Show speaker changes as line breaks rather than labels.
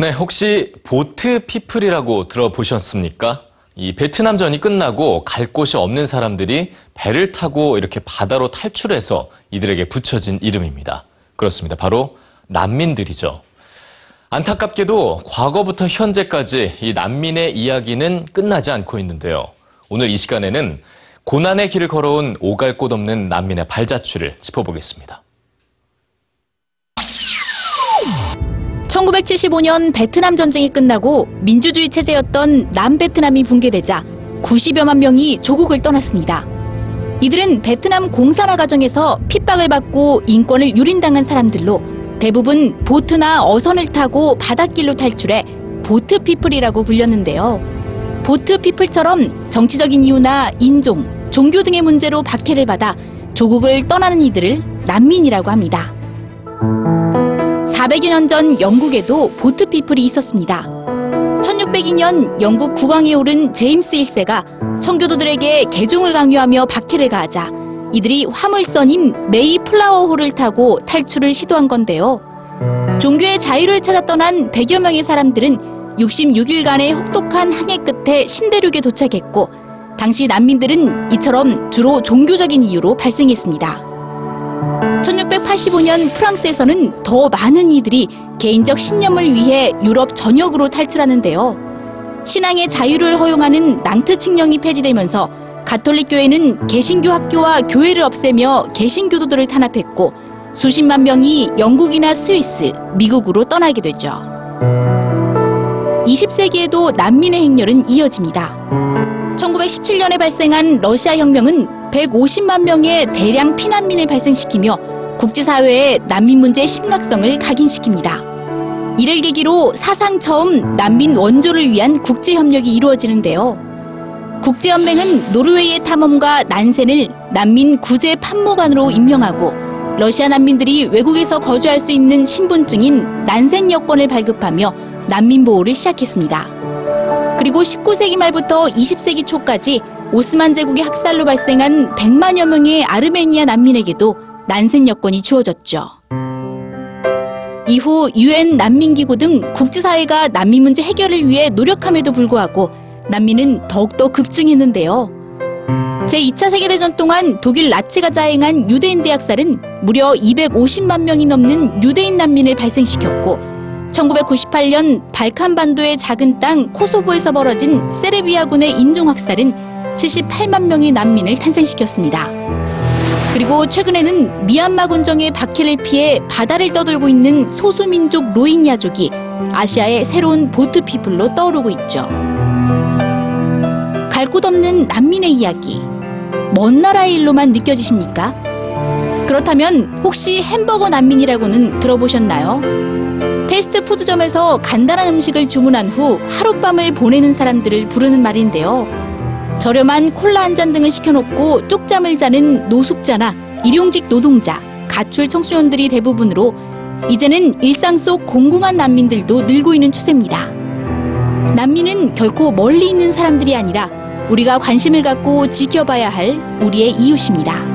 네, 혹시 보트 피플이라고 들어보셨습니까? 이 베트남전이 끝나고 갈 곳이 없는 사람들이 배를 타고 이렇게 바다로 탈출해서 이들에게 붙여진 이름입니다. 그렇습니다. 바로 난민들이죠. 안타깝게도 과거부터 현재까지 이 난민의 이야기는 끝나지 않고 있는데요. 오늘 이 시간에는 고난의 길을 걸어온 오갈 곳 없는 난민의 발자취를 짚어보겠습니다.
1975년 베트남 전쟁이 끝나고 민주주의 체제였던 남베트남이 붕괴되자 90여만 명이 조국을 떠났습니다. 이들은 베트남 공산화 과정에서 핍박을 받고 인권을 유린당한 사람들로 대부분 보트나 어선을 타고 바닷길로 탈출해 보트 피플이라고 불렸는데요. 보트 피플처럼 정치적인 이유나 인종, 종교 등의 문제로 박해를 받아 조국을 떠나는 이들을 난민이라고 합니다. 400여 년 전 영국에도 보트 피플이 있었습니다. 1602년 영국 국왕에 오른 제임스 1세가 청교도들에게 개종을 강요하며 박해를 가하자 이들이 화물선인 메이 플라워호를 타고 탈출을 시도한 건데요. 종교의 자유를 찾아 떠난 100여 명의 사람들은 66일간의 혹독한 항해 끝에 신대륙에 도착했고 당시 난민들은 이처럼 주로 종교적인 이유로 발생했습니다. 1685년 프랑스에서는 더 많은 이들이 개인적 신념을 위해 유럽 전역으로 탈출하는데요. 신앙의 자유를 허용하는 낭트 칙령이 폐지되면서 가톨릭 교회는 개신교 학교와 교회를 없애며 개신교도들을 탄압했고 수십만 명이 영국이나 스위스, 미국으로 떠나게 되죠. 20세기에도 난민의 행렬은 이어집니다. 1917년에 발생한 러시아 혁명은 150만 명의 대량 피난민을 발생시키며 국제사회의 난민 문제의 심각성을 각인시킵니다. 이를 계기로 사상 처음 난민 원조를 위한 국제협력이 이루어지는데요. 국제연맹은 노르웨이의 탐험가 난센을 난민 구제 판무관으로 임명하고 러시아 난민들이 외국에서 거주할 수 있는 신분증인 난센 여권을 발급하며 난민 보호를 시작했습니다. 그리고 19세기 말부터 20세기 초까지 오스만 제국의 학살로 발생한 100만여 명의 아르메니아 난민에게도 난생 여권이 주어졌죠. 이후 유엔 난민기구 등 국제사회가 난민 문제 해결을 위해 노력함에도 불구하고 난민은 더욱더 급증했는데요. 제2차 세계대전 동안 독일 나치가 자행한 유대인 대학살은 무려 250만 명이 넘는 유대인 난민을 발생시켰고 1998년 발칸 반도의 작은 땅 코소보에서 벌어진 세르비아군의 인종 학살은 78만 명의 난민을 탄생시켰습니다. 그리고 최근에는 미얀마 군정의 박해를 피해 바다를 떠돌고 있는 소수민족 로힝야족이 아시아의 새로운 보트 피플로 떠오르고 있죠. 갈 곳 없는 난민의 이야기. 먼 나라의 일로만 느껴지십니까? 그렇다면 혹시 햄버거 난민이라고는 들어보셨나요? 패스트푸드점에서 간단한 음식을 주문한 후 하룻밤을 보내는 사람들을 부르는 말인데요. 저렴한 콜라 한 잔 등을 시켜놓고 쪽잠을 자는 노숙자나 일용직 노동자, 가출 청소년들이 대부분으로 이제는 일상 속 공공한 난민들도 늘고 있는 추세입니다. 난민은 결코 멀리 있는 사람들이 아니라 우리가 관심을 갖고 지켜봐야 할 우리의 이웃입니다.